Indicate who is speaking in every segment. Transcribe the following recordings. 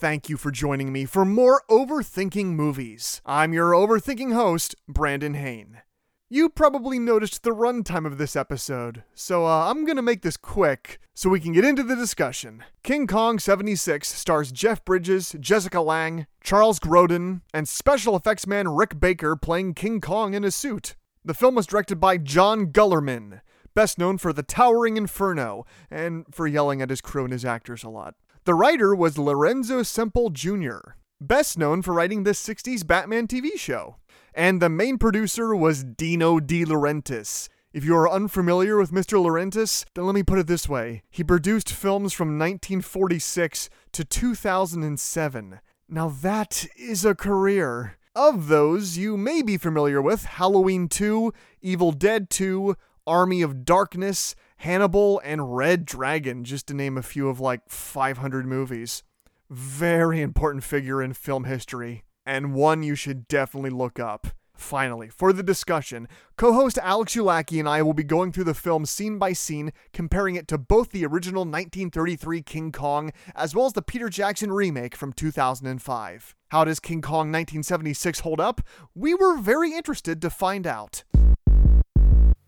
Speaker 1: Thank you for joining me for more Overthinking Movies. I'm your overthinking host, Brandon Hain. You probably noticed the runtime of this episode, so uh, I'm gonna make this quick so we can get into the discussion. King Kong 76 stars Jeff Bridges, Jessica Lange, Charles Grodin, and special effects man Rick Baker playing King Kong in a suit. The film was directed by John Guillermin, best known for The Towering Inferno and for yelling at his crew and his actors a lot. The writer was Lorenzo Semple Jr., best known for writing the 60s Batman TV show and the main producer was Dino De Laurentiis. If you are unfamiliar with Mr. Laurentiis, then let me put it this way. He produced films from 1946 to 2007. Now that is a career. Of those, you may be familiar with Halloween 2, Evil Dead 2, Army of Darkness, Hannibal, and Red Dragon, just to name a few of like 500 movies. Very important figure in film history and one you should definitely look up. Finally, for the discussion, co host Alex Ulacki and I will be going through the film scene by scene, comparing it to both the original 1933 King Kong as well as the Peter Jackson remake from 2005. How does King Kong 1976 hold up? We were very interested to find out.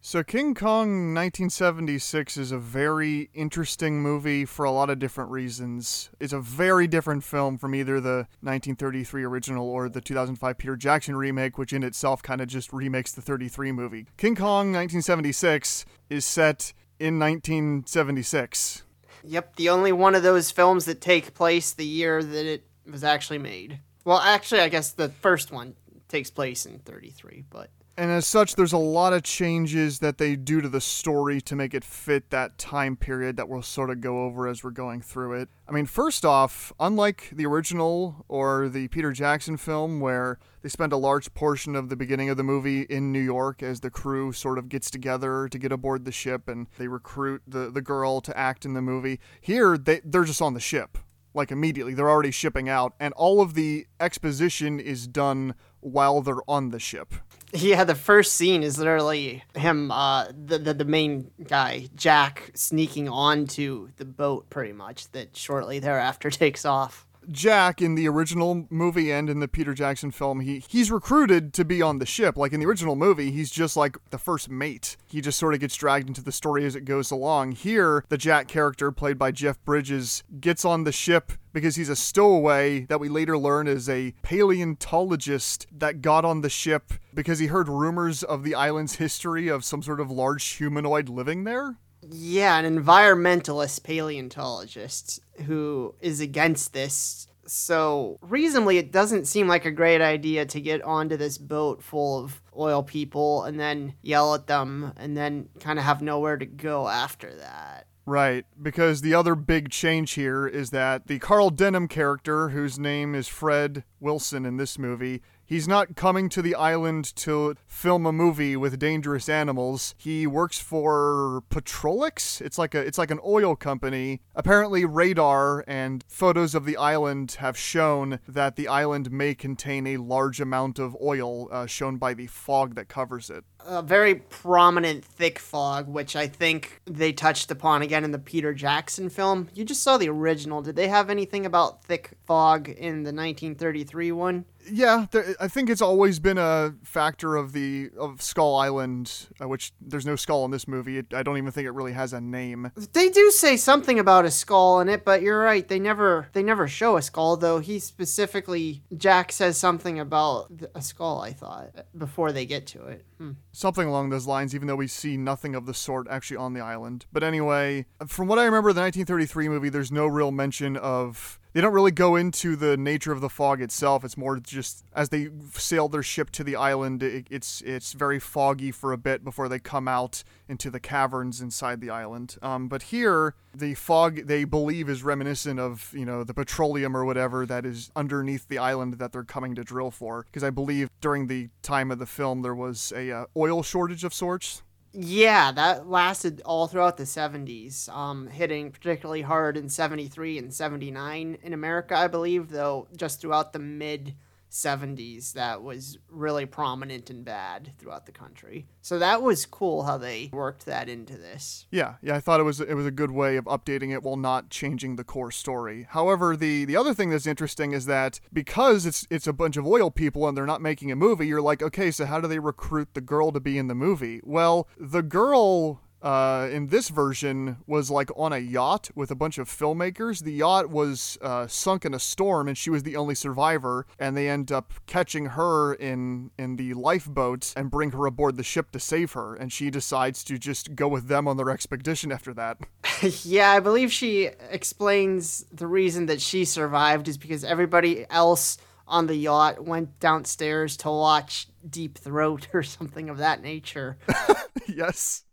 Speaker 1: So, King Kong 1976 is a very interesting movie for a lot of different reasons. It's a very different film from either the 1933 original or the 2005 Peter Jackson remake, which in itself kind of just remakes the 33 movie. King Kong 1976 is set in 1976.
Speaker 2: Yep, the only one of those films that take place the year that it was actually made. Well, actually, I guess the first one takes place in 33, but
Speaker 1: and as such, there's a lot of changes that they do to the story to make it fit that time period that we'll sort of go over as we're going through it. I mean, first off, unlike the original or the Peter Jackson film, where they spend a large portion of the beginning of the movie in New York as the crew sort of gets together to get aboard the ship and they recruit the, the girl to act in the movie, here they, they're just on the ship like immediately. They're already shipping out, and all of the exposition is done while they're on the ship.
Speaker 2: Yeah, the first scene is literally him, uh, the, the the main guy, Jack, sneaking onto the boat, pretty much. That shortly thereafter takes off.
Speaker 1: Jack in the original movie and in the Peter Jackson film, he he's recruited to be on the ship. Like in the original movie, he's just like the first mate. He just sort of gets dragged into the story as it goes along. Here, the Jack character played by Jeff Bridges gets on the ship because he's a stowaway that we later learn is a paleontologist that got on the ship because he heard rumors of the island's history of some sort of large humanoid living there.
Speaker 2: Yeah, an environmentalist paleontologist who is against this. So, reasonably, it doesn't seem like a great idea to get onto this boat full of oil people and then yell at them and then kind of have nowhere to go after that.
Speaker 1: Right, because the other big change here is that the Carl Denham character, whose name is Fred Wilson in this movie, He's not coming to the island to film a movie with dangerous animals. He works for Petrolix. It's like a it's like an oil company. Apparently radar and photos of the island have shown that the island may contain a large amount of oil uh, shown by the fog that covers it.
Speaker 2: A very prominent thick fog, which I think they touched upon again in the Peter Jackson film. You just saw the original. Did they have anything about thick fog in the 1933 one?
Speaker 1: Yeah, there, I think it's always been a factor of the of Skull Island, uh, which there's no skull in this movie. It, I don't even think it really has a name.
Speaker 2: They do say something about a skull in it, but you're right. They never they never show a skull though. He specifically Jack says something about a skull. I thought before they get to it. Hmm.
Speaker 1: Something along those lines, even though we see nothing of the sort actually on the island. But anyway, from what I remember, the 1933 movie, there's no real mention of they don't really go into the nature of the fog itself. It's more just as they sail their ship to the island, it, it's it's very foggy for a bit before they come out into the caverns inside the island. Um, but here, the fog they believe is reminiscent of you know the petroleum or whatever that is underneath the island that they're coming to drill for. Because I believe during the time of the film there was a uh, oil shortage of sorts.
Speaker 2: Yeah, that lasted all throughout the 70s, um, hitting particularly hard in 73 and 79 in America, I believe, though just throughout the mid 70s that was really prominent and bad throughout the country. So that was cool how they worked that into this.
Speaker 1: Yeah, yeah, I thought it was it was a good way of updating it while not changing the core story. However, the the other thing that's interesting is that because it's it's a bunch of oil people and they're not making a movie, you're like, okay, so how do they recruit the girl to be in the movie? Well, the girl uh, in this version was like on a yacht with a bunch of filmmakers. The yacht was uh, sunk in a storm, and she was the only survivor. And they end up catching her in in the lifeboat and bring her aboard the ship to save her. And she decides to just go with them on their expedition after that.
Speaker 2: yeah, I believe she explains the reason that she survived is because everybody else on the yacht went downstairs to watch Deep Throat or something of that nature.
Speaker 1: yes.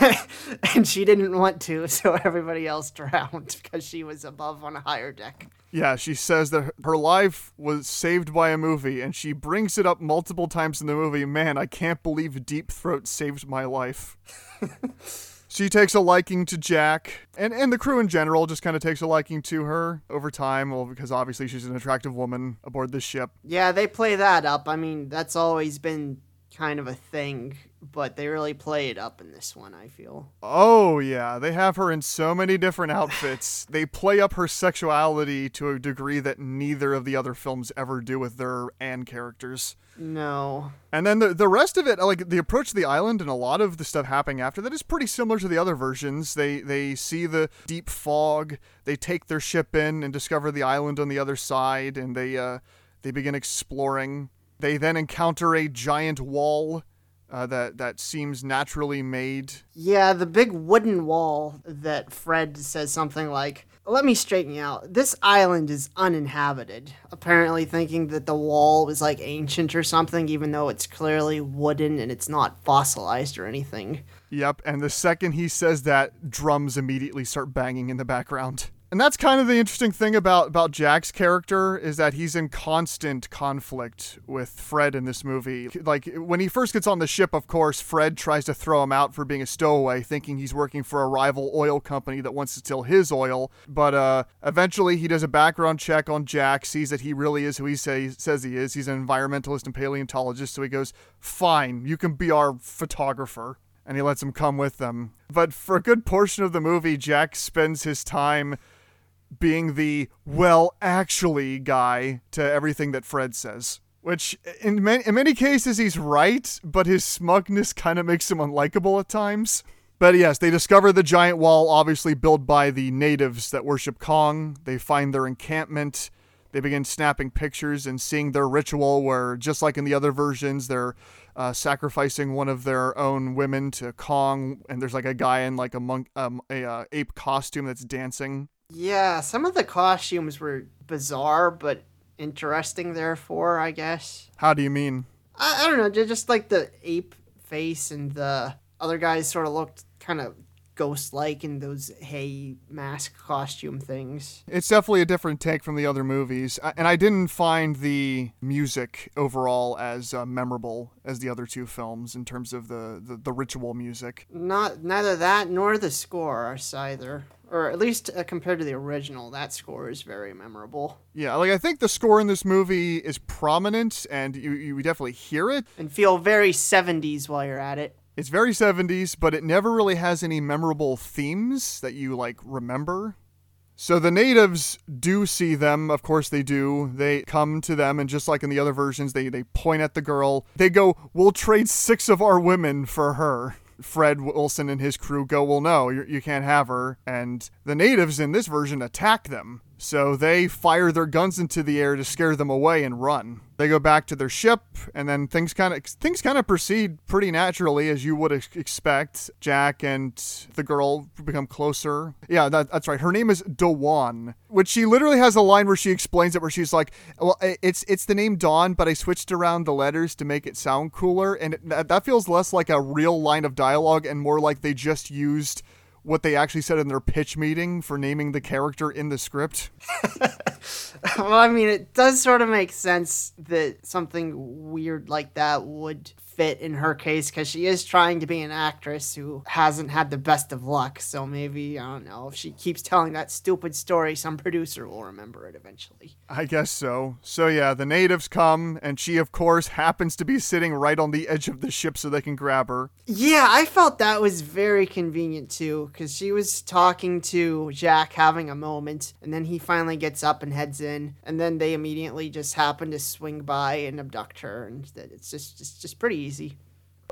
Speaker 2: and she didn't want to, so everybody else drowned because she was above on a higher deck.
Speaker 1: Yeah, she says that her life was saved by a movie, and she brings it up multiple times in the movie. Man, I can't believe Deep Throat saved my life. She takes a liking to Jack, and, and the crew in general just kind of takes a liking to her over time, well, because obviously she's an attractive woman aboard this ship.
Speaker 2: Yeah, they play that up. I mean, that's always been kind of a thing, but they really play it up in this one, I feel.
Speaker 1: Oh, yeah. They have her in so many different outfits. they play up her sexuality to a degree that neither of the other films ever do with their Anne characters.
Speaker 2: No.
Speaker 1: And then the the rest of it, like the approach to the island and a lot of the stuff happening after that is pretty similar to the other versions. They they see the deep fog, they take their ship in and discover the island on the other side, and they uh, they begin exploring. They then encounter a giant wall uh, that that seems naturally made.
Speaker 2: Yeah, the big wooden wall that Fred says something like, "Let me straighten you out. This island is uninhabited." Apparently, thinking that the wall was like ancient or something, even though it's clearly wooden and it's not fossilized or anything.
Speaker 1: Yep, and the second he says that, drums immediately start banging in the background. And that's kind of the interesting thing about, about Jack's character is that he's in constant conflict with Fred in this movie. Like when he first gets on the ship, of course, Fred tries to throw him out for being a stowaway, thinking he's working for a rival oil company that wants to steal his oil. But uh, eventually, he does a background check on Jack, sees that he really is who he say, says he is. He's an environmentalist and paleontologist, so he goes, "Fine, you can be our photographer." And he lets him come with them. But for a good portion of the movie, Jack spends his time being the well actually guy to everything that Fred says. Which in many, in many cases he's right, but his smugness kind of makes him unlikable at times. But yes, they discover the giant wall, obviously built by the natives that worship Kong. They find their encampment. They begin snapping pictures and seeing their ritual, where just like in the other versions, they're uh, sacrificing one of their own women to Kong, and there's like a guy in like a monk, um, a uh, ape costume that's dancing.
Speaker 2: Yeah, some of the costumes were bizarre, but interesting, therefore, I guess.
Speaker 1: How do you mean?
Speaker 2: I, I don't know, just like the ape face and the other guys sort of looked kind of ghost like in those hay mask costume things.
Speaker 1: It's definitely a different take from the other movies, and I didn't find the music overall as uh, memorable as the other two films in terms of the, the, the ritual music.
Speaker 2: Not neither that nor the score either or at least uh, compared to the original, that score is very memorable.
Speaker 1: Yeah, like I think the score in this movie is prominent, and you you definitely hear it
Speaker 2: and feel very '70s while you're at it.
Speaker 1: It's very 70s, but it never really has any memorable themes that you like remember. So the natives do see them, of course they do. They come to them, and just like in the other versions, they, they point at the girl. They go, We'll trade six of our women for her. Fred Wilson and his crew go, Well, no, you, you can't have her. And the natives in this version attack them. So they fire their guns into the air to scare them away and run. They go back to their ship, and then things kind of things kind of proceed pretty naturally as you would expect. Jack and the girl become closer. Yeah, that, that's right. Her name is Dawn, which she literally has a line where she explains it, where she's like, "Well, it's it's the name Dawn, but I switched around the letters to make it sound cooler," and it, that feels less like a real line of dialogue and more like they just used what they actually said in their pitch meeting for naming the character in the script.
Speaker 2: well, I mean, it does sort of make sense that something weird like that would fit in her case because she is trying to be an actress who hasn't had the best of luck. So maybe, I don't know, if she keeps telling that stupid story, some producer will remember it eventually.
Speaker 1: I guess so. So yeah, the natives come, and she, of course, happens to be sitting right on the edge of the ship so they can grab her.
Speaker 2: Yeah, I felt that was very convenient too, because she was talking to Jack having a moment, and then he finally gets up and heads in, and then they immediately just happen to swing by and abduct her, and it's just it's just pretty easy.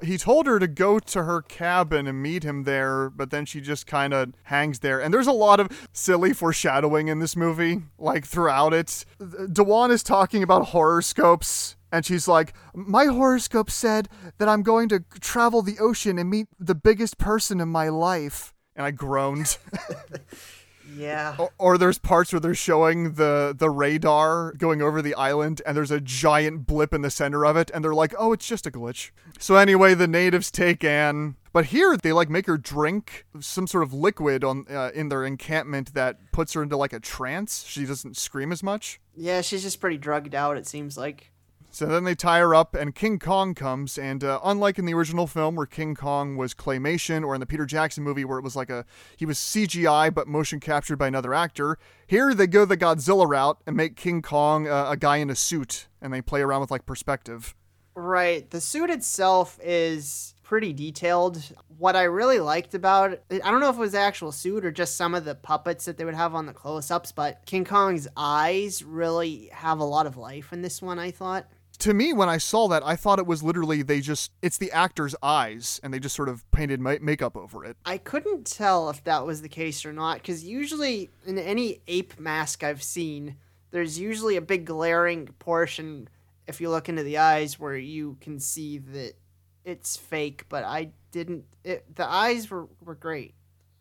Speaker 1: He told her to go to her cabin and meet him there, but then she just kind of hangs there. And there's a lot of silly foreshadowing in this movie, like throughout it. Dwan is talking about horoscopes and she's like, My horoscope said that I'm going to travel the ocean and meet the biggest person in my life. And I groaned.
Speaker 2: yeah.
Speaker 1: Or, or, there's parts where they're showing the, the radar going over the island and there's a giant blip in the center of it. And they're like, Oh, it's just a glitch. So anyway, the natives take Anne. But here they like make her drink some sort of liquid on uh, in their encampment that puts her into like a trance. She doesn't scream as much.
Speaker 2: Yeah, she's just pretty drugged out. It seems like.
Speaker 1: So then they tie her up, and King Kong comes. And uh, unlike in the original film, where King Kong was claymation, or in the Peter Jackson movie, where it was like a he was CGI but motion captured by another actor, here they go the Godzilla route and make King Kong uh, a guy in a suit, and they play around with like perspective.
Speaker 2: Right. The suit itself is pretty detailed. What I really liked about it, I don't know if it was the actual suit or just some of the puppets that they would have on the close ups, but King Kong's eyes really have a lot of life in this one, I thought
Speaker 1: to me, when I saw that, I thought it was literally they just, it's the actor's eyes and they just sort of painted ma- makeup over it.
Speaker 2: I couldn't tell if that was the case or not because usually in any ape mask I've seen, there's usually a big glaring portion if you look into the eyes where you can see that it's fake, but I didn't. It, the eyes were, were great,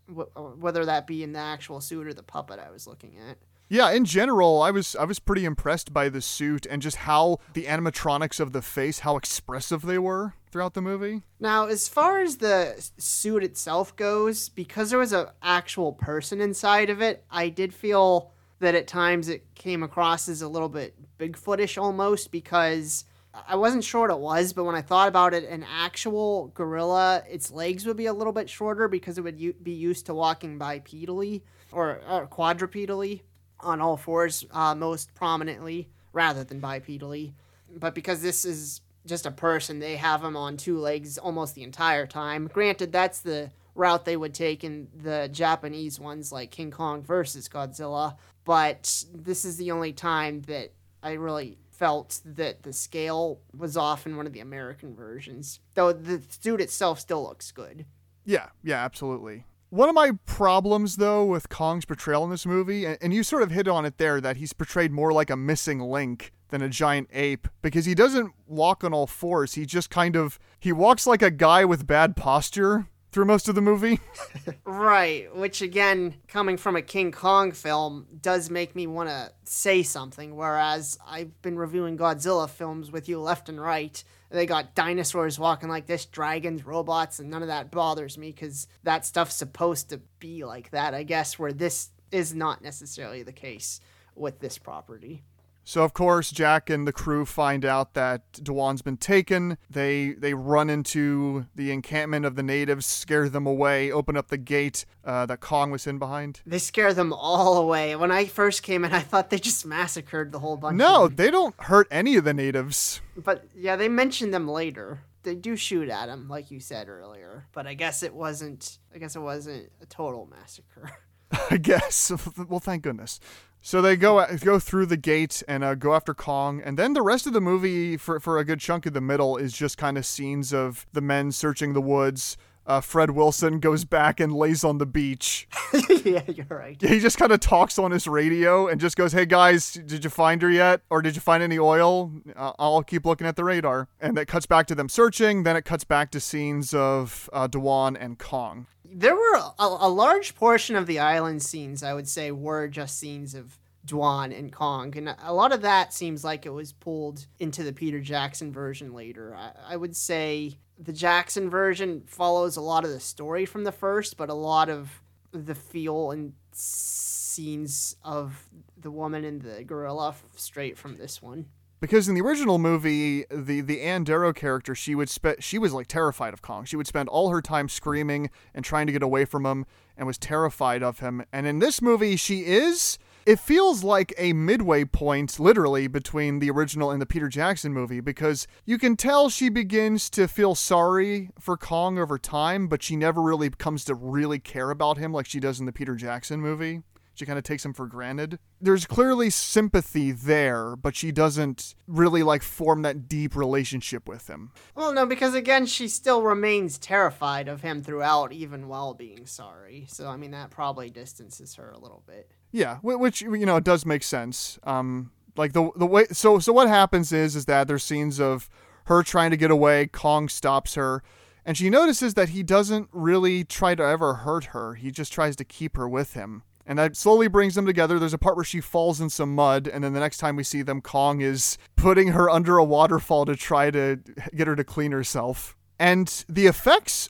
Speaker 2: whether that be in the actual suit or the puppet I was looking at.
Speaker 1: Yeah, in general, I was I was pretty impressed by the suit and just how the animatronics of the face, how expressive they were throughout the movie.
Speaker 2: Now, as far as the suit itself goes, because there was an actual person inside of it, I did feel that at times it came across as a little bit Bigfootish almost because I wasn't sure what it was, but when I thought about it, an actual gorilla, its legs would be a little bit shorter because it would u- be used to walking bipedally or, or quadrupedally on all fours uh, most prominently rather than bipedally. But because this is just a person, they have him on two legs almost the entire time. Granted, that's the route they would take in the Japanese ones like King Kong versus Godzilla, but this is the only time that I really felt that the scale was off in one of the American versions. Though the suit itself still looks good.
Speaker 1: Yeah, yeah, absolutely. One of my problems, though, with Kong's portrayal in this movie, and you sort of hit on it there, that he's portrayed more like a missing link than a giant ape because he doesn't walk on all fours. He just kind of he walks like a guy with bad posture through most of the movie.
Speaker 2: right, which again, coming from a King Kong film, does make me want to say something. Whereas I've been reviewing Godzilla films with you left and right, they got dinosaurs walking like this, dragons, robots, and none of that bothers me because that stuff's supposed to be like that, I guess, where this is not necessarily the case with this property.
Speaker 1: So of course Jack and the crew find out that Dwan's been taken. They they run into the encampment of the natives, scare them away, open up the gate uh, that Kong was in behind.
Speaker 2: They scare them all away. When I first came in, I thought they just massacred the whole bunch.
Speaker 1: No, they don't hurt any of the natives.
Speaker 2: But yeah, they mention them later. They do shoot at him, like you said earlier. But I guess it wasn't. I guess it wasn't a total massacre.
Speaker 1: I guess. Well, thank goodness. So they go go through the gate and uh, go after Kong, and then the rest of the movie, for for a good chunk of the middle, is just kind of scenes of the men searching the woods. Uh, Fred Wilson goes back and lays on the beach.
Speaker 2: yeah, you're right.
Speaker 1: He just kind of talks on his radio and just goes, "Hey guys, did you find her yet? Or did you find any oil? Uh, I'll keep looking at the radar." And that cuts back to them searching. Then it cuts back to scenes of uh, Dwan and Kong
Speaker 2: there were a, a, large portion of the island scenes I would say were just scenes of Dwan and Kong, and a lot of that seems like it was pulled into the Peter Jackson version later. I, I would say the Jackson version follows a lot of the story from the first, but a lot of the feel and scenes of the woman and the gorilla straight from this one.
Speaker 1: because in the original movie, the the Ann Darrow character, she would spe- she was like terrified of Kong. She would spend all her time screaming and trying to get away from him, and was terrified of him. And in this movie, she is. It feels like a midway point, literally, between the original and the Peter Jackson movie, because you can tell she begins to feel sorry for Kong over time, but she never really comes to really care about him like she does in the Peter Jackson movie. She kind of takes him for granted. There's clearly sympathy there, but she doesn't really like form that deep relationship with him.
Speaker 2: Well, no, because again, she still remains terrified of him throughout, even while being sorry. So, I mean, that probably distances her a little bit.
Speaker 1: Yeah, which you know it does make sense. Um, like the the way so so what happens is is that there's scenes of her trying to get away. Kong stops her. And she notices that he doesn't really try to ever hurt her. He just tries to keep her with him and that slowly brings them together. There's a part where she falls in some mud, and then the next time we see them, Kong is putting her under a waterfall to try to get her to clean herself. And the effects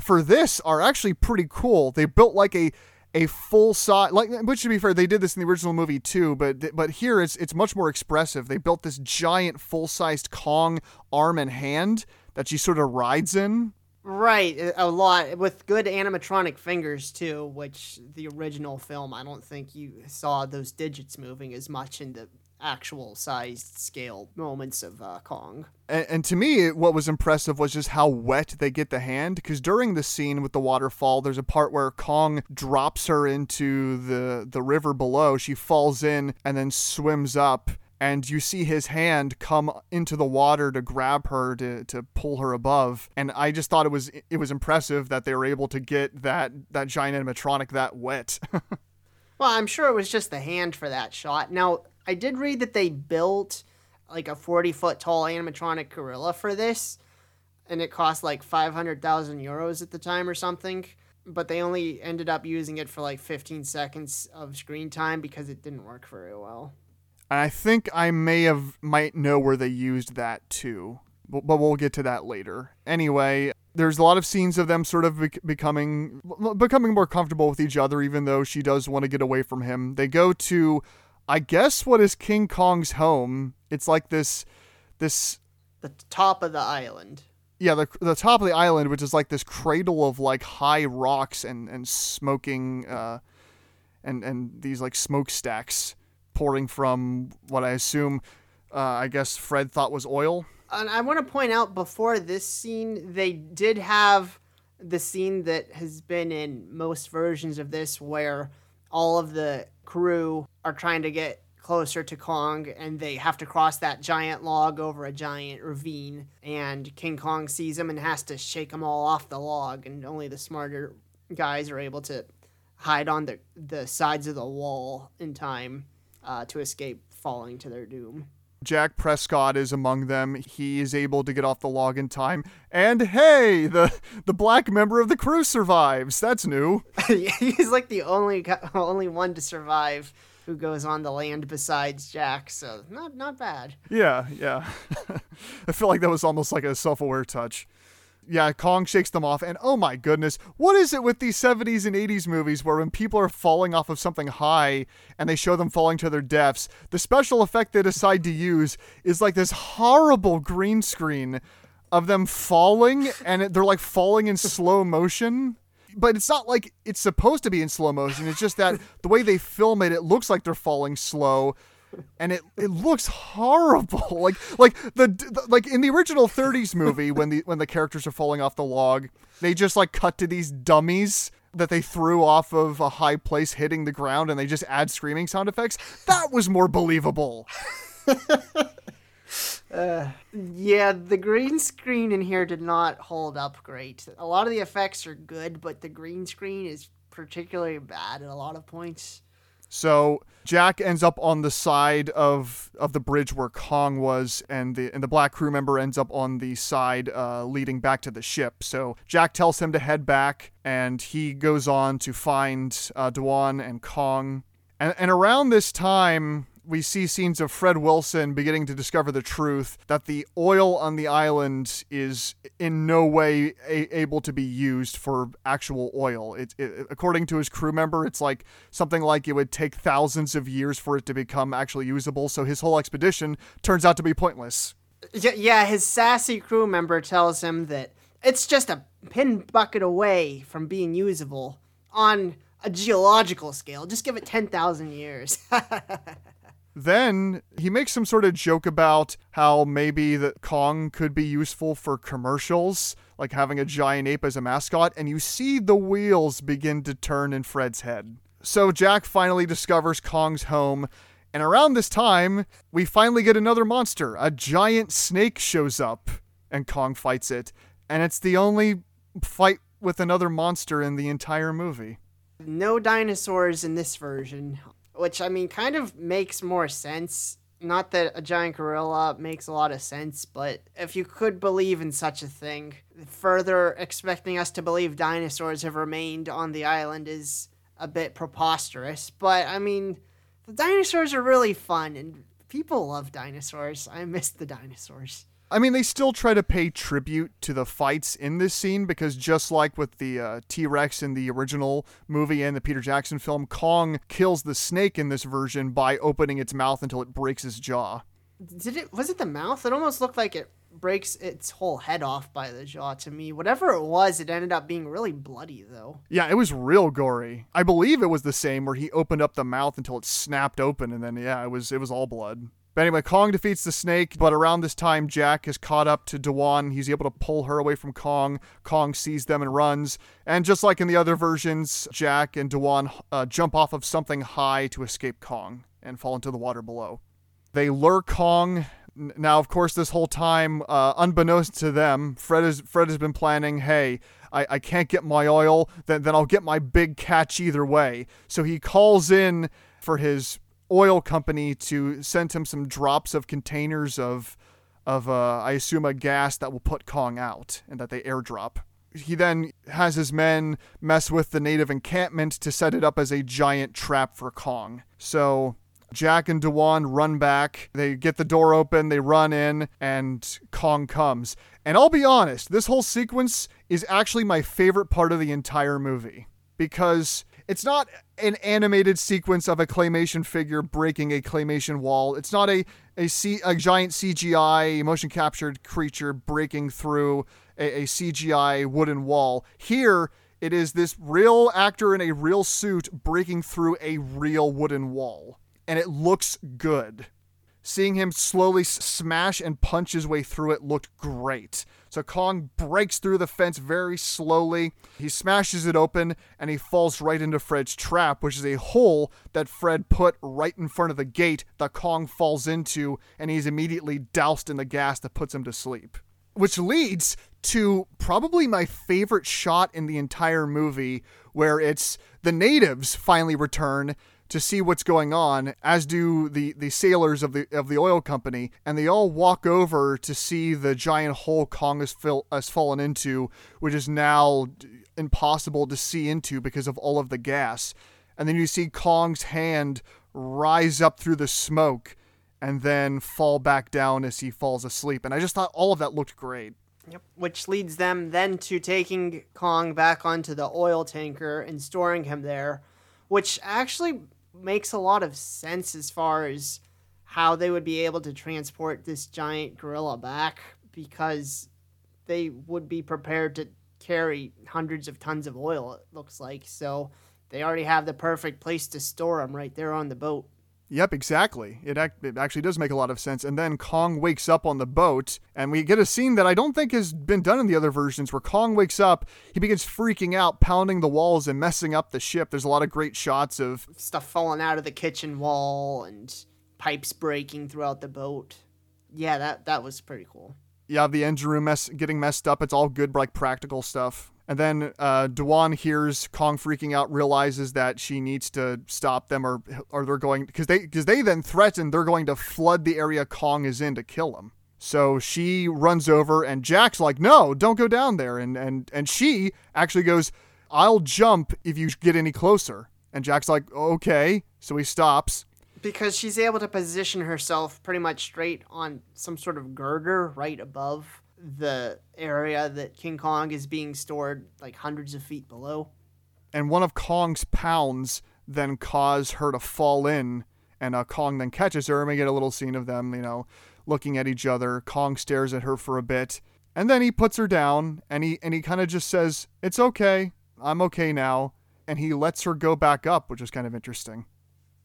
Speaker 1: for this are actually pretty cool. They built like a a full size like which to be fair they did this in the original movie too but but here it's it's much more expressive. They built this giant full-sized kong arm and hand that she sort of rides in.
Speaker 2: Right, a lot with good animatronic fingers too, which the original film I don't think you saw those digits moving as much in the actual sized scale moments of uh, Kong.
Speaker 1: And, and, to me, what was impressive was just how wet they get the hand. Because during the scene with the waterfall, there's a part where Kong drops her into the the river below. She falls in and then swims up and you see his hand come into the water to grab her to, to pull her above and i just thought it was it was impressive that they were able to get that that giant animatronic that wet
Speaker 2: well i'm sure it was just the hand for that shot now i did read that they built like a 40 foot tall animatronic gorilla for this and it cost like 500000 euros at the time or something but they only ended up using it for like 15 seconds of screen time because it didn't work very well
Speaker 1: I think I may have might know where they used that too, but, but we'll get to that later. Anyway, there's a lot of scenes of them sort of becoming becoming more comfortable with each other, even though she does want to get away from him. They go to, I guess, what is King Kong's home. It's like this, this.
Speaker 2: The top of the island.
Speaker 1: Yeah, the the top of the island, which is like this cradle of like high rocks and and smoking, uh, and and these like smokestacks pouring from what I assume, uh, I guess Fred thought was oil.
Speaker 2: And I want to point out before this scene, they did have the scene that has been in most versions of this where all of the crew are trying to get closer to Kong and they have to cross that giant log over a giant ravine and King Kong sees them and has to shake them all off the log and only the smarter guys are able to hide on the the sides of the wall in time uh, to escape falling to their doom.
Speaker 1: Jack Prescott is among them. He is able to get off the log in time. And hey, the the black member of the crew survives. That's new.
Speaker 2: He's like the only only one to survive who goes on the land besides Jack. So not not bad.
Speaker 1: Yeah, yeah. I feel like that was almost like a self-aware touch yeah, Kong shakes them off, and oh my goodness, what is it with these 70s and 80s movies where when people are falling off of something high and they show them falling to their deaths, the special effect they decide to use is like this horrible green screen of them falling, and they're like falling in slow motion. But it's not like it's supposed to be in slow motion. It's just that the way they film it, it looks like they're falling slow and it it looks horrible. Like like the, the, like in the original 30s movie when the when the characters are falling off the log, they just like cut to these dummies that they threw off of a high place hitting the ground and they just add screaming sound effects. That was more believable.
Speaker 2: uh, yeah, the green screen in here did not hold up great. A lot of the effects are good, but the green screen is particularly bad at a lot of points.
Speaker 1: So Jack ends up on the side of of the bridge where Kong was, and the and the black crew member ends up on the side uh, leading back to the ship. So Jack tells him to head back, and he goes on to find uh, and Kong. And, and around this time, we see scenes of Fred Wilson beginning to discover the truth that the oil on the island is in no way a- able to be used for actual oil. It, it, according to his crew member, it's like something like it would take thousands of years for it to become actually usable. So his whole expedition turns out to be pointless.
Speaker 2: Yeah, his sassy crew member tells him that it's just a pin bucket away from being usable on a geological scale. Just give it 10,000 years.
Speaker 1: Then he makes some sort of joke about how maybe that Kong could be useful for commercials, like having a giant ape as a mascot, and you see the wheels begin to turn in Fred's head. So Jack finally discovers Kong's home, and around this time, we finally get another monster. A giant snake shows up, and Kong fights it, and it's the only fight with another monster in the entire movie.
Speaker 2: no dinosaurs in this version, which I mean kind of makes more sense. Not that a giant gorilla makes a lot of sense, but if you could believe in such a thing, further expecting us to believe dinosaurs have remained on the island is a bit preposterous. But I mean, the dinosaurs are really fun and people love dinosaurs. I miss the dinosaurs.
Speaker 1: I mean, they still try to pay tribute to the fights in this scene because just like with the uh, T Rex in the original movie and the Peter Jackson film, Kong kills the snake in this version by opening its mouth until it breaks his jaw.
Speaker 2: Did it was it the mouth? It almost looked like it breaks its whole head off by the jaw to me. Whatever it was, it ended up being really bloody though.
Speaker 1: Yeah, it was real gory. I believe it was the same where he opened up the mouth until it snapped open, and then yeah, it was it was all blood. But anyway, Kong defeats the snake, but around this time, Jack is caught up to Dwan. He's able to pull her away from Kong. Kong sees them and runs. And just like in the other versions, Jack and Dwan uh, jump off of something high to escape Kong and fall into the water below. They lure Kong. Now, of course, this whole time, uh, unbeknownst to them, Fred has Fred has been planning. Hey, I, I can't get my oil, then then I'll get my big catch either way. So he calls in for his oil company to send him some drops of containers of of uh, I assume a gas that will put Kong out and that they airdrop. He then has his men mess with the native encampment to set it up as a giant trap for Kong. So Jack and Dwan run back. They get the door open, they run in, and Kong comes. And I'll be honest, this whole sequence is actually my favorite part of the entire movie because it's not an animated sequence of a claymation figure breaking a claymation wall. It's not a a, C, a giant CGI motion captured creature breaking through a, a CGI wooden wall. Here, it is this real actor in a real suit breaking through a real wooden wall, and it looks good. Seeing him slowly smash and punch his way through it looked great. So Kong breaks through the fence very slowly. He smashes it open and he falls right into Fred's trap, which is a hole that Fred put right in front of the gate that Kong falls into, and he's immediately doused in the gas that puts him to sleep. Which leads to probably my favorite shot in the entire movie, where it's the natives finally return to see what's going on, as do the, the sailors of the of the oil company, and they all walk over to see the giant hole Kong has, fill, has fallen into, which is now impossible to see into because of all of the gas. And then you see Kong's hand rise up through the smoke and then fall back down as he falls asleep. And I just thought all of that looked great.
Speaker 2: Yep. Which leads them then to taking Kong back onto the oil tanker and storing him there, which actually makes a lot of sense as far as how they would be able to transport this giant gorilla back because they would be prepared to carry hundreds of tons of oil, it looks like. So they already have the perfect place to store them right there on the boat.
Speaker 1: Yep, exactly. It, ac- it actually does make a lot of sense. And then Kong wakes up on the boat, and we get a scene that I don't think has been done in the other versions where Kong wakes up, he begins freaking out, pounding the walls and messing up the ship. There's a lot of great shots of
Speaker 2: Stuff falling out of the kitchen wall and pipes breaking throughout the boat. Yeah, that that was pretty cool.
Speaker 1: yeah, the engine room mess getting messed up. It's all good, like practical stuff. And then uh, Dwan hears Kong freaking out, realizes that she needs to stop them, or or they're going because they because they then threaten they're going to flood the area Kong is in to kill him. So she runs over, and Jack's like, "No, don't go down there." And and and she actually goes, "I'll jump if you get any closer." And Jack's like, "Okay." So he stops.
Speaker 2: because she's able to position herself pretty much straight on some sort of girder right above the area that King Kong is being stored like hundreds of feet below.
Speaker 1: And one of Kong's pounds then cause her to fall in, and uh, Kong then catches her, and we get a little scene of them, you know, looking at each other. Kong stares at her for a bit, and then he puts her down, and he and he kind of just says, "It's okay, I'm okay now," and he lets her go back up, which is kind of interesting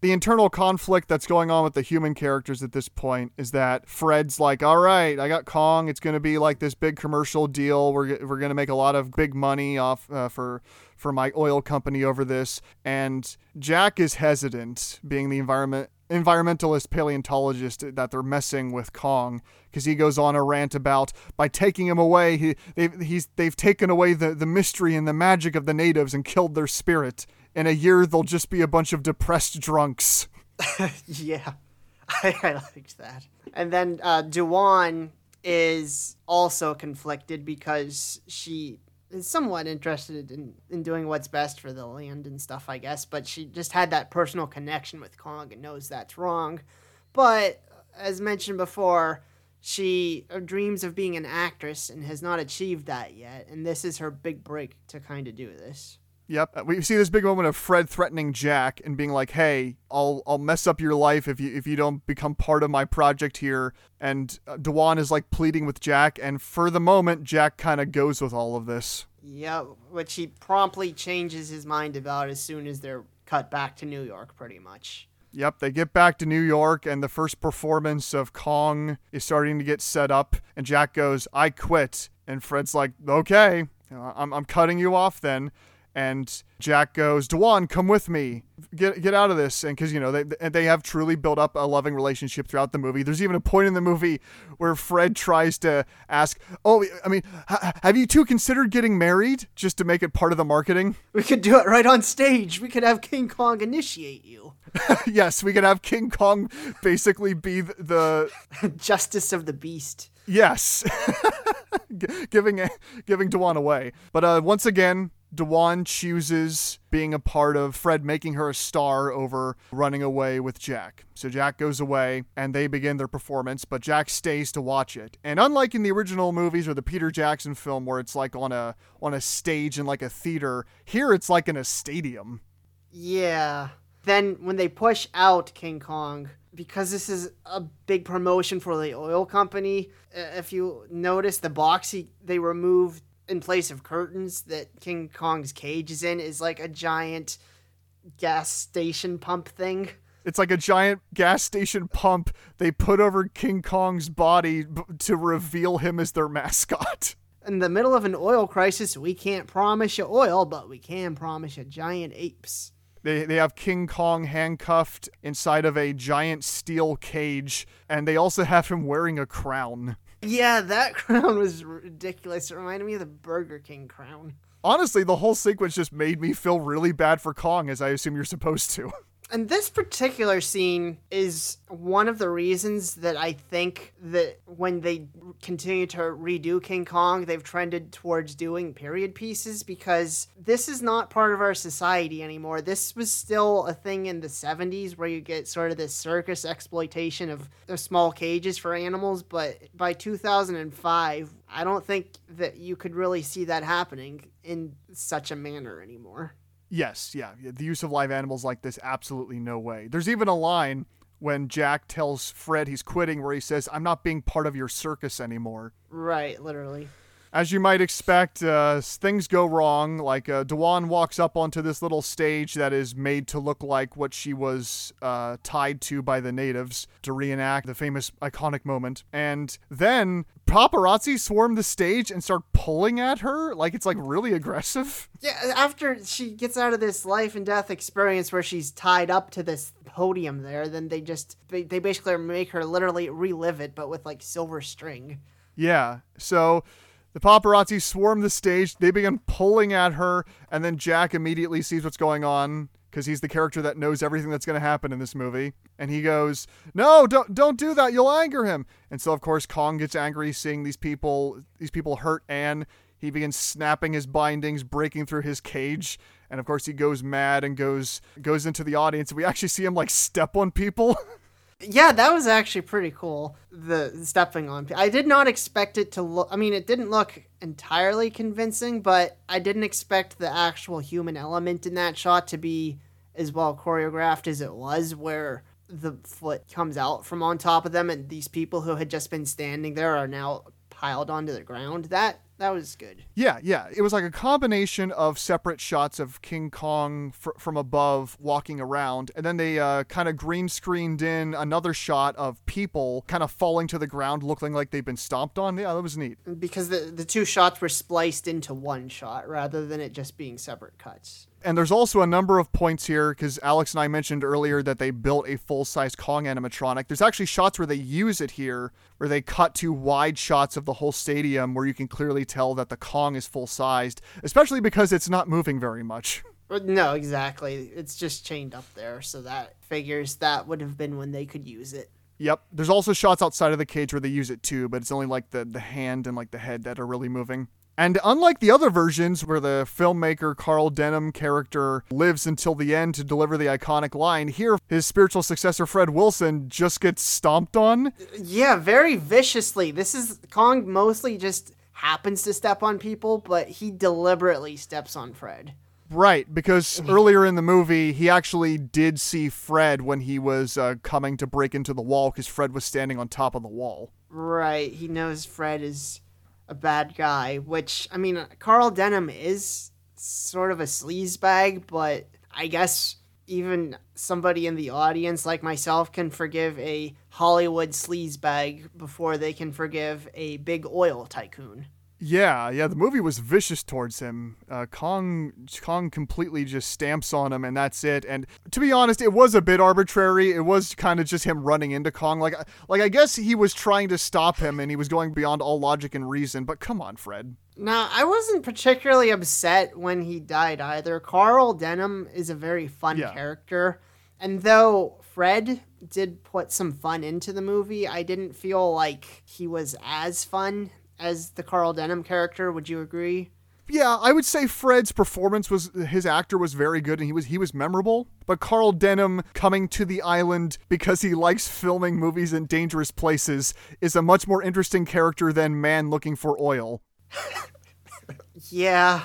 Speaker 1: the internal conflict that's going on with the human characters at this point is that Fred's like, all right, I got Kong. It's going to be like this big commercial deal. We're, we're going to make a lot of big money off uh, for for my oil company over this. And Jack is hesitant, being the environment environmentalist paleontologist that they're messing with Kong because he goes on a rant about by taking him away he they've he's they've taken away the, the mystery and the magic of the natives and killed their spirit in a year they'll just be a bunch of depressed drunks.
Speaker 2: yeah, I, I liked that. And then uh, Dwan is also conflicted because she is somewhat interested in, in doing what's best for the land and stuff, I guess, but she just had that personal connection with Kong and knows that's wrong. But as mentioned before, she dreams of being an actress and has not achieved that yet, and this is her big break to kind of do this.
Speaker 1: Yep, we see this big moment of Fred threatening Jack and being like, "Hey, I'll I'll mess up your life if you if you don't become part of my project here." And uh, Dwan is like pleading with Jack, and for the moment, Jack kind of goes with all of this.
Speaker 2: Yep, which he promptly changes his mind about as soon as they're cut back to New York, pretty much.
Speaker 1: Yep, they get back to New York, and the first performance of Kong is starting to get set up, and Jack goes, "I quit," and Fred's like, "Okay, I'm I'm cutting you off then." And Jack goes, "Dwan, come with me. Get get out of this." And because you know they they have truly built up a loving relationship throughout the movie. There's even a point in the movie where Fred tries to ask, "Oh, I mean, have you two considered getting married just to make it part of the marketing?"
Speaker 2: We could do it right on stage. We could have King Kong initiate you.
Speaker 1: yes, we could have King Kong basically be the,
Speaker 2: the justice of the beast.
Speaker 1: Yes. giving giving Dwan away. But uh, once again, Dwan chooses being a part of Fred making her a star over running away with Jack. So Jack goes away and they begin their performance, but Jack stays to watch it. And unlike in the original movies or the Peter Jackson film where it's like on a on a stage in like a theater, here it's like in a stadium.
Speaker 2: Yeah. Then when they push out King Kong, because this is a big promotion for the oil company, uh, if you notice the box he, they removed in place of curtains that King Kong's cage is in is like a giant gas station pump thing.
Speaker 1: It's like a giant gas station pump they put over King Kong's body b- to reveal him as their mascot.
Speaker 2: In the middle of an oil crisis, we can't promise you oil, but we can promise you giant apes.
Speaker 1: They, they have King Kong handcuffed inside of a giant steel cage, and they also have him wearing a crown.
Speaker 2: Yeah, that crown was ridiculous. It reminded me of the Burger King crown.
Speaker 1: Honestly, the whole sequence just made me feel really bad for Kong, as I assume you're supposed to.
Speaker 2: And this particular scene is one of the reasons that I think that when they continue to redo King Kong, they've trended towards doing period pieces because this is not part of our society anymore. This was still a thing in the 70s where you get sort of this circus exploitation of small cages for animals, but by 2005, I don't think that you could really see that happening in such a manner anymore.
Speaker 1: Yes, yeah. The use of live animals like this, absolutely no way. There's even a line when Jack tells Fred he's quitting where he says, I'm not being part of your circus anymore.
Speaker 2: Right, literally.
Speaker 1: As you might expect, uh, things go wrong. Like, uh, Dwan walks up onto this little stage that is made to look like what she was uh, tied to by the natives to reenact the famous iconic moment. And then paparazzi swarm the stage and start pulling at her. Like, it's like really aggressive.
Speaker 2: Yeah, after she gets out of this life and death experience where she's tied up to this podium there, then they just, they, they basically make her literally relive it, but with like silver string.
Speaker 1: Yeah. So the paparazzi swarm the stage. They begin pulling at her, and then Jack immediately sees what's going on because he's the character that knows everything that's going to happen in this movie. And he goes, "No, don't don't do that. You'll anger him." And so of course Kong gets angry seeing these people these people hurt Anne. He begins snapping his bindings, breaking through his cage, and of course he goes mad and goes goes into the audience. We actually see him like step on people.
Speaker 2: Yeah, that was actually pretty cool. The stepping on. I did not expect it to look. I mean, it didn't look entirely convincing, but I didn't expect the actual human element in that shot to be as well choreographed as it was, where the foot comes out from on top of them, and these people who had just been standing there are now piled onto the ground. That that was good.
Speaker 1: Yeah, yeah. It was like a combination of separate shots of King Kong fr- from above walking around, and then they uh, kind of green screened in another shot of people kind of falling to the ground, looking like they've been stomped on. Yeah, that was neat.
Speaker 2: Because the, the two shots were spliced into one shot rather than it just being separate cuts.
Speaker 1: And there's also a number of points here because Alex and I mentioned earlier that they built a full size Kong animatronic. There's actually shots where they use it here, where they cut to wide shots of the whole stadium where you can clearly tell that the Kong is full sized, especially because it's not moving very much.
Speaker 2: No, exactly. It's just chained up there, so that figures that would have been when they could use it.
Speaker 1: Yep. There's also shots outside of the cage where they use it too, but it's only like the, the hand and like the head that are really moving. And unlike the other versions where the filmmaker Carl Denham character lives until the end to deliver the iconic line, here his spiritual successor Fred Wilson just gets stomped on.
Speaker 2: Yeah, very viciously. This is Kong mostly just happens to step on people, but he deliberately steps on Fred.
Speaker 1: Right, because earlier in the movie, he actually did see Fred when he was uh, coming to break into the wall because Fred was standing on top of the wall.
Speaker 2: Right, he knows Fred is a bad guy, which I mean, Carl Denham is sort of a sleazebag, but I guess even somebody in the audience like myself can forgive a Hollywood sleazebag before they can forgive a big oil tycoon.
Speaker 1: Yeah, yeah, the movie was vicious towards him. Uh, Kong, Kong completely just stamps on him, and that's it. And to be honest, it was a bit arbitrary. It was kind of just him running into Kong. Like, like I guess he was trying to stop him, and he was going beyond all logic and reason. But come on, Fred.
Speaker 2: Now, I wasn't particularly upset when he died either. Carl Denham is a very fun
Speaker 1: Yeah.
Speaker 2: character, and though Fred did put some fun into the movie, I didn't feel like he was as fun as the Carl Denham character. Would you agree?
Speaker 1: Yeah, I would say Fred's performance was his actor was very good and he was he was memorable. But Carl Denham coming to the island because he likes filming movies in dangerous places is a much more interesting character than man looking for oil.
Speaker 2: Yeah.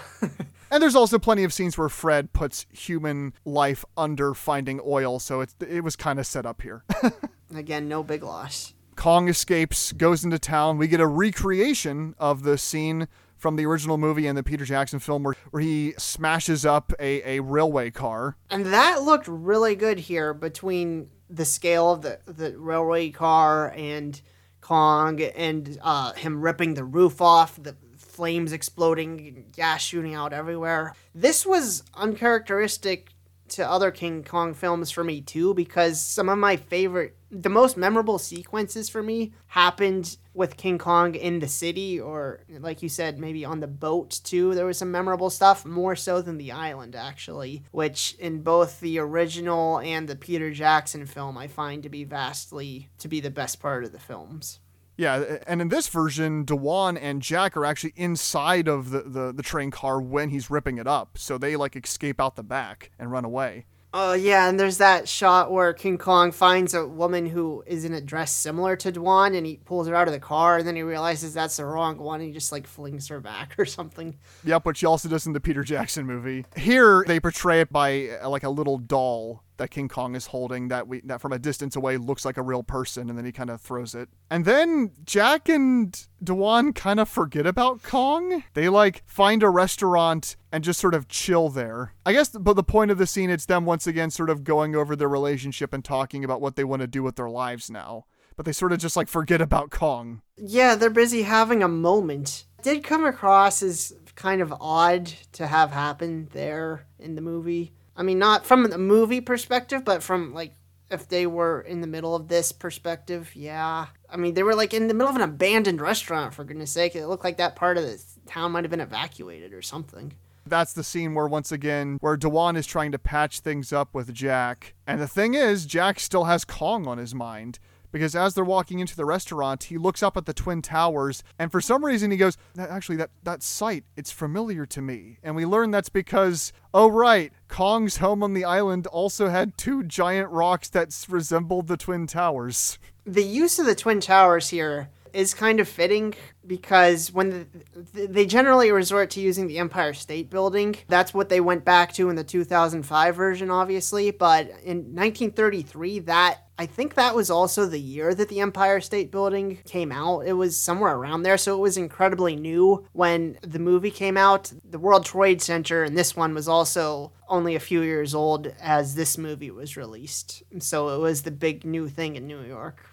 Speaker 1: And there's also plenty of scenes where Fred puts human life under finding oil, so it's it was kind of set up here.
Speaker 2: Again, no big loss.
Speaker 1: Kong escapes, goes into town. We get a recreation of the scene from the original movie and the Peter Jackson film where, where he smashes up a, a railway car.
Speaker 2: And that looked really good here between the scale of the, the railway car and Kong and uh, him ripping the roof off, the flames exploding, gas shooting out everywhere. This was uncharacteristic to other King Kong films for me too because some of my favorite the most memorable sequences for me happened with King Kong in the city or like you said maybe on the boat too. There was some memorable stuff more so than the island actually which in both the original and the Peter Jackson film I find to be vastly to be the best part of the films
Speaker 1: Yeah, and in this version, Dwan and Jack are actually inside of the, the, the train car when he's ripping it up. So they like escape out the back and run away.
Speaker 2: Oh yeah, and there's that shot where King Kong finds a woman who is in a dress similar to Dwan, and he pulls her out of the car, and then he realizes that's the wrong one, and he just like flings her back or something.
Speaker 1: Yep, which he also does in the Peter Jackson movie. Here they portray it by uh, like a little doll that King Kong is holding that we that from a distance away looks like a real person, and then he kind of throws it. And then Jack and Dwan kind of forget about Kong. They like find a restaurant and just sort of chill there. I guess, but the point of the scene it's them once again sort of going over their relationship and talking about what they want to do with their lives now. But they sort of just like forget about Kong.
Speaker 2: Yeah, they're busy having a moment. Did come across as kind of odd to have happen there in the movie. I mean, not from the movie perspective, but from like if they were in the middle of this perspective, yeah. I mean, they were like in the middle of an abandoned restaurant, for goodness sake. It looked like that part of the town might have been evacuated or something.
Speaker 1: That's the scene where once again where Dwan is trying to patch things up with Jack. And the thing is, Jack still has Kong on his mind because as they're walking into the restaurant, he looks up at the Twin Towers, and for some reason he goes, Actually, that, that sight, it's familiar to me. And we learn that's because, oh, right, Kong's home on the island also had two giant rocks that resembled the Twin Towers.
Speaker 2: the use of the twin towers here is kind of fitting because when the, they generally resort to using the Empire State Building, that's what they went back to in the 2005 version, obviously. But in 1933, that I think that was also the year that the Empire State Building came out. It was somewhere around there, so it was incredibly new when the movie came out. The World Trade Center and this one was also only a few years old as this movie was released. So it was the big new thing in New York.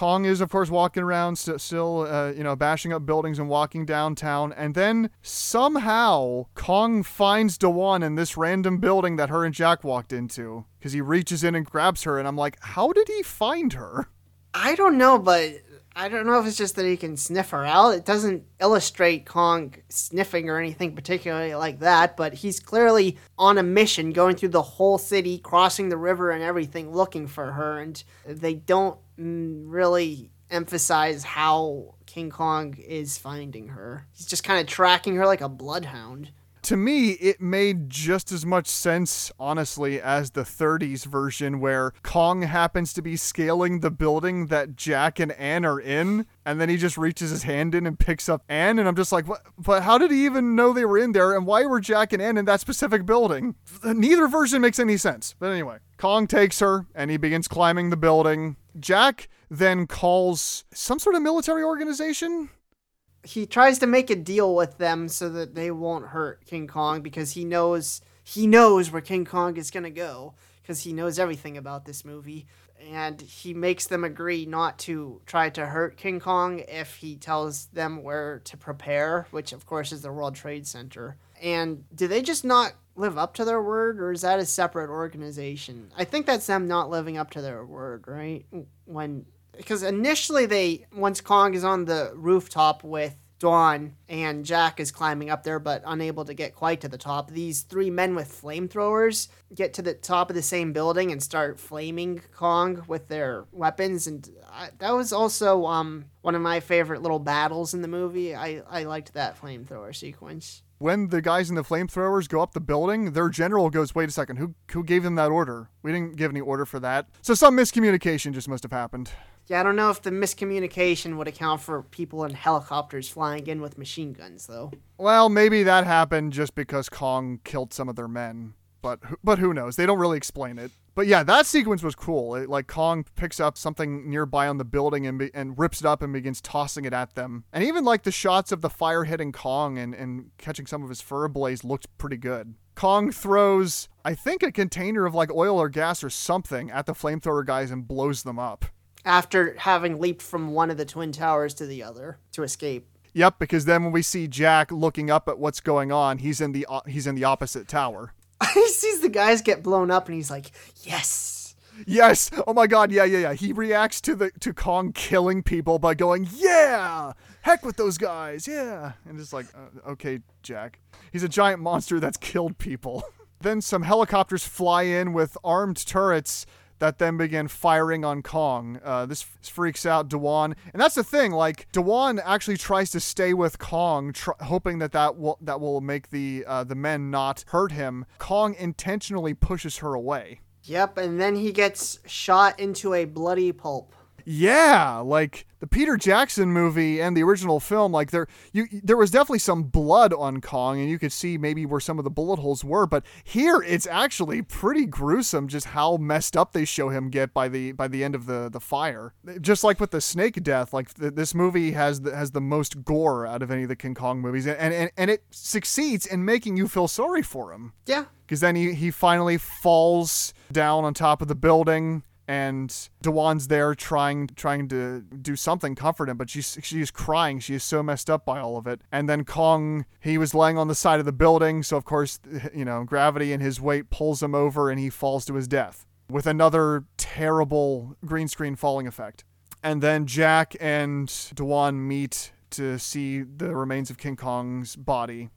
Speaker 1: Kong is, of course, walking around, st- still, uh, you know, bashing up buildings and walking downtown. And then somehow Kong finds Dwan in this random building that her and Jack walked into because he reaches in and grabs her. And I'm like, how did he find her?
Speaker 2: I don't know, but I don't know if it's just that he can sniff her out. It doesn't illustrate Kong sniffing or anything particularly like that, but he's clearly on a mission going through the whole city, crossing the river and everything, looking for her. And they don't really emphasize how King Kong is finding her. He's just kind of tracking her like a bloodhound.
Speaker 1: To me, it made just as much sense, honestly, as the 30s version where Kong happens to be scaling the building that Jack and Anne are in, and then he just reaches his hand in and picks up Anne, and I'm just like, what? But how did he even know they were in there, and why were Jack and Anne in that specific building? Neither version makes any sense. But anyway, Kong takes her, and he begins climbing the building. Jack then calls some sort of military organization
Speaker 2: he tries to make a deal with them so that they won't hurt King Kong because he knows he knows where King Kong is to go because he knows everything about this movie and he makes them agree not to try to hurt King Kong if he tells them where to prepare, which of course is the World Trade Center. And do they just not live up to their word or is that a separate organization? I think that's them not living up to their word, right? When because initially they once Kong is on the rooftop with Dwan and Jack is climbing up there but unable to get quite to the top. These three men with flamethrowers get to the top of the same building and start flaming Kong with their weapons and I, that was also um one of my favorite little battles in the movie. I I liked that flamethrower sequence.
Speaker 1: when the guys in the flamethrowers go up the building, their general goes, "Wait a second, who who gave them that order? We didn't give any order for that." So some miscommunication just must have happened.
Speaker 2: Yeah, I don't know if the miscommunication would account for people in helicopters flying in with machine guns though.
Speaker 1: Well, maybe that happened just because Kong killed some of their men, but but who knows? They don't really explain it. But yeah, that sequence was cool. It, like Kong picks up something nearby on the building and be, and rips it up and begins tossing it at them. And even like the shots of the fire hitting Kong and, and catching some of his fur ablaze looked pretty good. Kong throws, I think, a container of like oil or gas or something at the flamethrower guys and blows them up.
Speaker 2: After having leaped from one of the twin towers to the other to escape.
Speaker 1: Yep, because then when we see Jack looking up at what's going on, he's in the he's in the opposite tower.
Speaker 2: he sees the guys get blown up and he's like, "Yes."
Speaker 1: Yes. Oh my god. Yeah, yeah, yeah. He reacts to the to Kong killing people by going, "Yeah, heck with those guys. Yeah." And it's like, uh, "Okay, Jack. He's a giant monster that's killed people." then some helicopters fly in with armed turrets that then began firing on Kong. Uh, this f- freaks out Dwan, and that's the thing. Like Dwan actually tries to stay with Kong, tr- hoping that that will that will make the uh, the men not hurt him. Kong intentionally pushes her away.
Speaker 2: Yep, and then he gets shot into a bloody pulp.
Speaker 1: Yeah, like the Peter Jackson movie and the original film, like there you there was definitely some blood on Kong and you could see maybe where some of the bullet holes were, but here it's actually pretty gruesome just how messed up they show him get by the by the end of the the fire. Just like with the snake death, like th- this movie has the, has the most gore out of any of the King Kong movies and and, and it succeeds in making you feel sorry for him
Speaker 2: Yeah.
Speaker 1: because then he, he finally falls down on top of the building and Dwan's there trying trying to do something comfort him but she's she's crying. She is so messed up by all of it. And then Kong he was laying on the side of the building so of course you know gravity and his weight pulls him over and he falls to his death with another terrible green screen falling effect. And then Jack and Dwan meet to see the remains of King Kong's body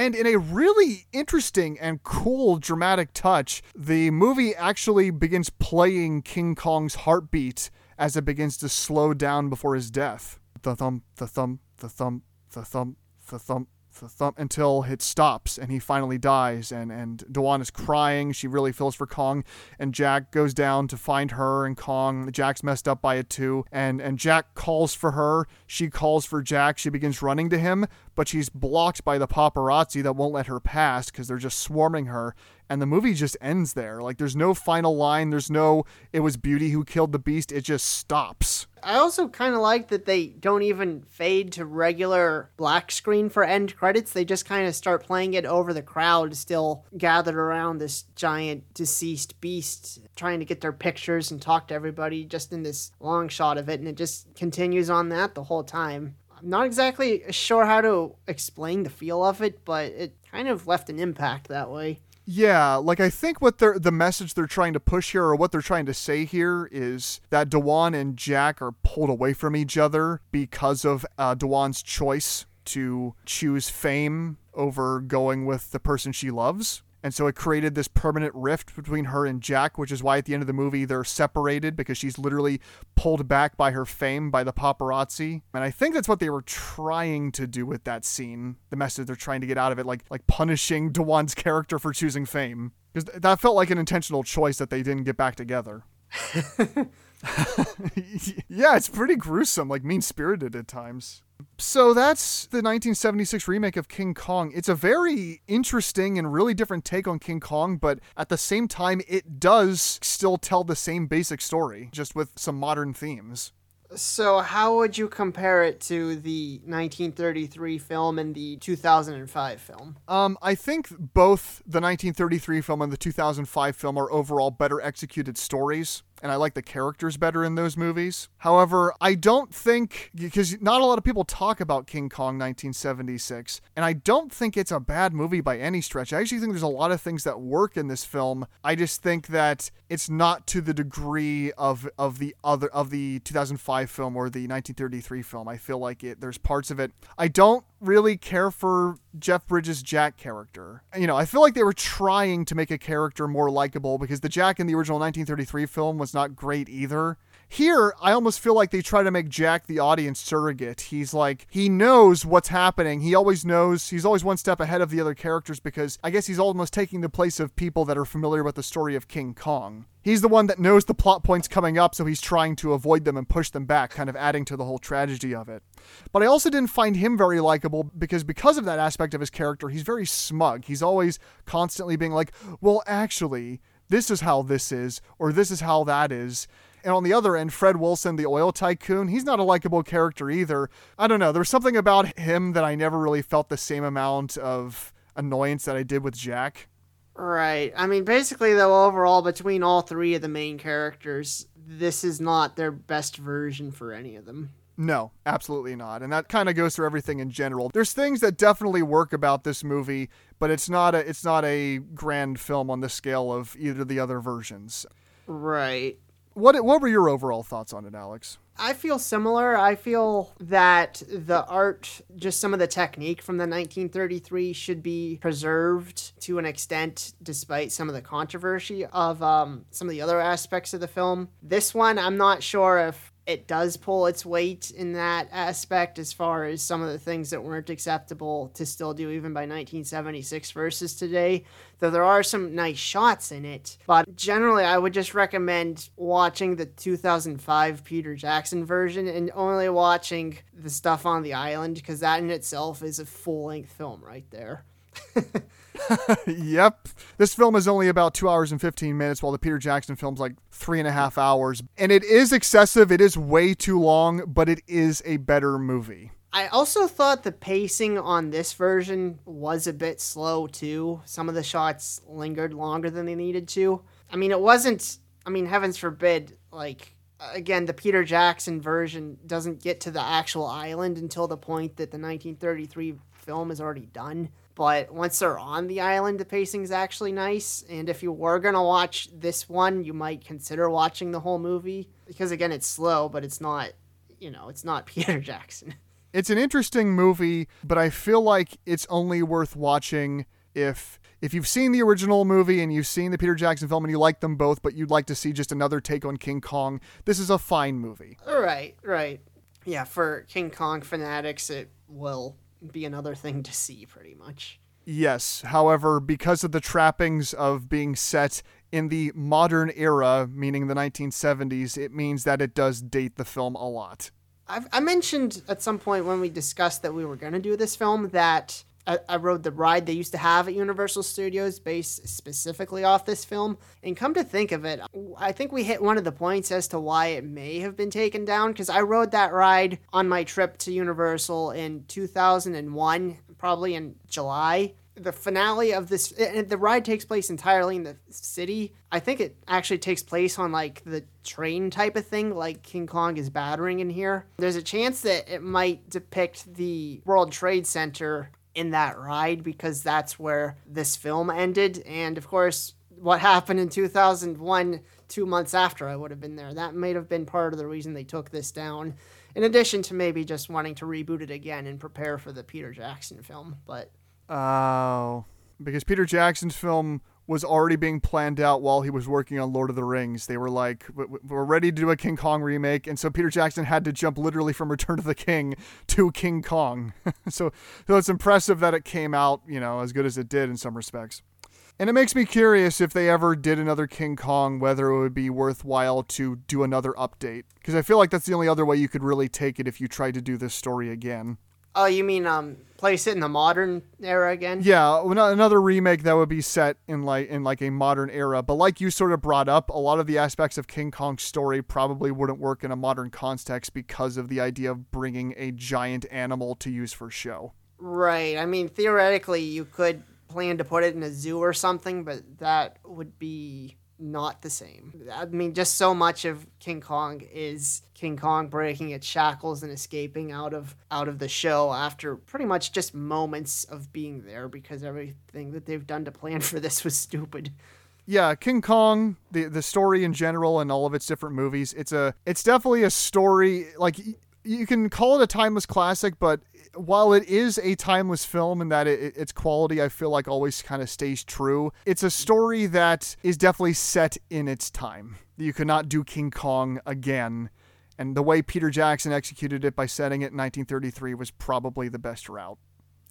Speaker 1: and in a really interesting and cool dramatic touch, the movie actually begins playing King Kong's heartbeat as it begins to slow down before his death. The thump, the thump, the thump, the thump, the thump, the thump until it stops and he finally dies. And and Dwan is crying. She really feels for Kong. And Jack goes down to find her and Kong. Jack's messed up by it too. And and Jack calls for her. She calls for Jack. She begins running to him but she's blocked by the paparazzi that won't let her pass because they're just swarming her and the movie just ends there like there's no final line there's no it was beauty who killed the beast it just stops
Speaker 2: I also kind of like that they don't even fade to regular black screen for end credits. They just kind of start playing it over the crowd still gathered around this giant deceased beast, trying to get their pictures and talk to everybody just in this long shot of it. And it just continues on that the whole time. I'm not exactly sure how to explain the feel of it, but it kind of left an impact that way.
Speaker 1: Yeah, like I think what they're the message they're trying to push here or what they're trying to say here is that Dwan and Jack are pulled away from each other because of uh, Dwan's choice to choose fame over going with the person she loves. And so it created this permanent rift between her and Jack, which is why at the end of the movie they're separated because she's literally pulled back by her fame by the paparazzi. And I think that's what they were trying to do with that scene. The message they're trying to get out of it, like like punishing Dwan's character for choosing fame. Because that felt like an intentional choice that they didn't get back together. yeah, it's pretty gruesome, like mean spirited at times. So that's the 1976 remake of King Kong. It's a very interesting and really different take on King Kong, but at the same time, it does still tell the same basic story, just with some modern themes.
Speaker 2: So, how would you compare it to the 1933 film and the 2005 film?
Speaker 1: Um, I think both the 1933 film and the 2005 film are overall better executed stories and I like the characters better in those movies. However, I don't think, because not a lot of people talk about King Kong 1976, and I don't think it's a bad movie by any stretch. I actually think there's a lot of things that work in this film. I just think that it's not to the degree of, of the other, of the 2005 film or the 1933 film. I feel like it, there's parts of it. I don't really care for Jeff Bridges' Jack character. You know, I feel like they were trying to make a character more likable because the Jack in the original 1933 film was not great either. Here, I almost feel like they try to make Jack the audience surrogate. He's like, he knows what's happening. He always knows, he's always one step ahead of the other characters because I guess he's almost taking the place of people that are familiar with the story of King Kong. He's the one that knows the plot points coming up, so he's trying to avoid them and push them back, kind of adding to the whole tragedy of it. But I also didn't find him very likable because because of that aspect of his character, he's very smug. He's always constantly being like, "Well, actually, this is how this is or this is how that is." And on the other end, Fred Wilson, the oil tycoon, he's not a likable character either. I don't know. There's something about him that I never really felt the same amount of annoyance that I did with Jack.
Speaker 2: Right. I mean, basically, though, overall, between all three of the main characters, this is not their best version for any of them.
Speaker 1: No, absolutely not. And that kind of goes through everything in general. There's things that definitely work about this movie, but it's not a it's not a grand film on the scale of either of the other versions.
Speaker 2: Right.
Speaker 1: What what were your overall thoughts on it, Alex?
Speaker 2: I feel similar. I feel that the art, just some of the technique from the 1933, should be preserved to an extent, despite some of the controversy of um, some of the other aspects of the film. This one, I'm not sure if it does pull its weight in that aspect as far as some of the things that weren't acceptable to still do even by 1976 versus today though there are some nice shots in it. But generally i would just recommend watching the 2005 peter jackson version and only watching the stuff on the island because that in itself is a full-length film right there
Speaker 1: yep. This film is only about two hours and 15 minutes, while the Peter Jackson film's like three and a half hours. And it is excessive. It is way too long, but it is a better movie.
Speaker 2: I also thought the pacing on this version was a bit slow too. Some of the shots lingered longer than they needed to. I mean, it wasn't, I mean, heavens forbid, like, again, the Peter Jackson version doesn't get to the actual island until the point that the 1933 film is already done but once they're on the island, the pacing's actually nice. And if you were gonna watch this one, you might consider watching the whole movie because again, it's slow, but it's not, you know, it's not Peter Jackson.
Speaker 1: It's an interesting movie, but I feel like it's only worth watching if if you've seen the original movie and you've seen the Peter Jackson film and you like them both, but you'd like to see just another take on King Kong, this is a fine movie.
Speaker 2: Right, right. Yeah, for King Kong fanatics, it will be another thing to see, pretty much.
Speaker 1: Yes. However, because of the trappings of being set in the modern era, meaning the 1970s, it means that it does date the film a lot.
Speaker 2: I've, I mentioned at some point when we discussed that we were going to do this film that I, I rode the ride they used to have at Universal Studios based specifically off this film. And come to think of it, I think we hit one of the points as to why it may have been taken down because I rode that ride on my trip to Universal in 2001, probably in July. The finale of this the ride takes place entirely in the city. I think it actually takes place on like the train type of thing like king kong is battering in here. There's a chance that it might depict the world trade center in that ride because that's where this film ended. And of course what happened in 2001 two months after i would have been there. That may have been part of the reason they took this down in addition to maybe just wanting to reboot it again and prepare for the peter jackson film. But
Speaker 1: Oh, because Peter Jackson's film was already being planned out while he was working on Lord of the Rings. They were like, we're ready to do a King Kong remake. And so Peter Jackson had to jump literally from Return of the King to King Kong. so, so it's impressive that it came out, you know, as good as it did in some respects. And it makes me curious if they ever did another King Kong, whether it would be worthwhile to do another update. Because I feel like that's the only other way you could really take it if you tried to do this story again.
Speaker 2: Oh, you mean um place it in the modern era again?
Speaker 1: Yeah, another remake that would be set in like in like a modern era. But like you sort of brought up, a lot of the aspects of King Kong's story probably wouldn't work in a modern context because of the idea of bringing a giant animal to use for show.
Speaker 2: Right. I mean, theoretically, you could plan to put it in a zoo or something, but that would be not the same. I mean, just so much of King Kong is King Kong breaking its shackles and escaping out of out of the show after pretty much just moments of being there because everything that they've done to plan for this was stupid.
Speaker 1: Yeah, King Kong, the the story in general and all of its different movies, it's a it's definitely a story like you can call it a timeless classic, but while it is a timeless film and that it, its quality, I feel like always kind of stays true, it's a story that is definitely set in its time. You could not do King Kong again. And the way Peter Jackson executed it by setting it in 1933 was probably the best route.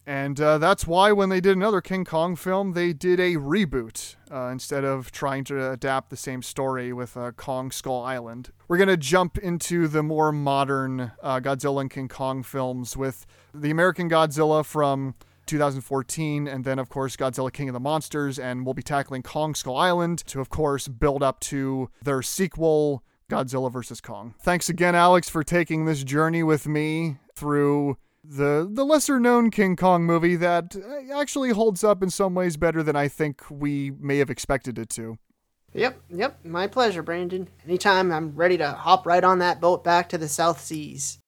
Speaker 1: And uh, that's why when they did another King Kong film, they did a reboot uh, instead of trying to adapt the same story with uh, Kong Skull Island. We're going to jump into the more modern uh, Godzilla and King Kong films with the American Godzilla from 2014, and then, of course, Godzilla King of the Monsters, and we'll be tackling Kong Skull Island to, of course, build up to their sequel, Godzilla vs. Kong. Thanks again, Alex, for taking this journey with me through the the lesser known King Kong movie that uh, actually holds up in some ways better than I think we may have expected it to.
Speaker 2: Yep, yep, my pleasure, Brandon. Anytime I'm ready to hop right on that boat back to the South Seas.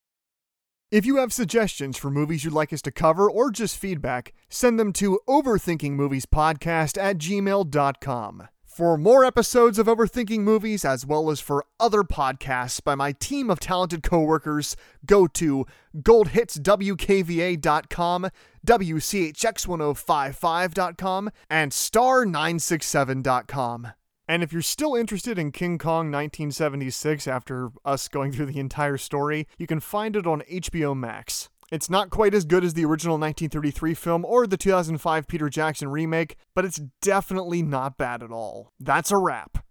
Speaker 1: If you have suggestions for movies you'd like us to cover or just feedback, send them to overthinkingmoviespodcast at gmail.com. For more episodes of Overthinking Movies, as well as for other podcasts by my team of talented coworkers, go to goldhitswkva.com, wchx1055.com, and star967.com. And if you're still interested in King Kong 1976 after us going through the entire story, you can find it on HBO Max. It's not quite as good as the original 1933 film or the 2005 Peter Jackson remake, but it's definitely not bad at all. That's a wrap.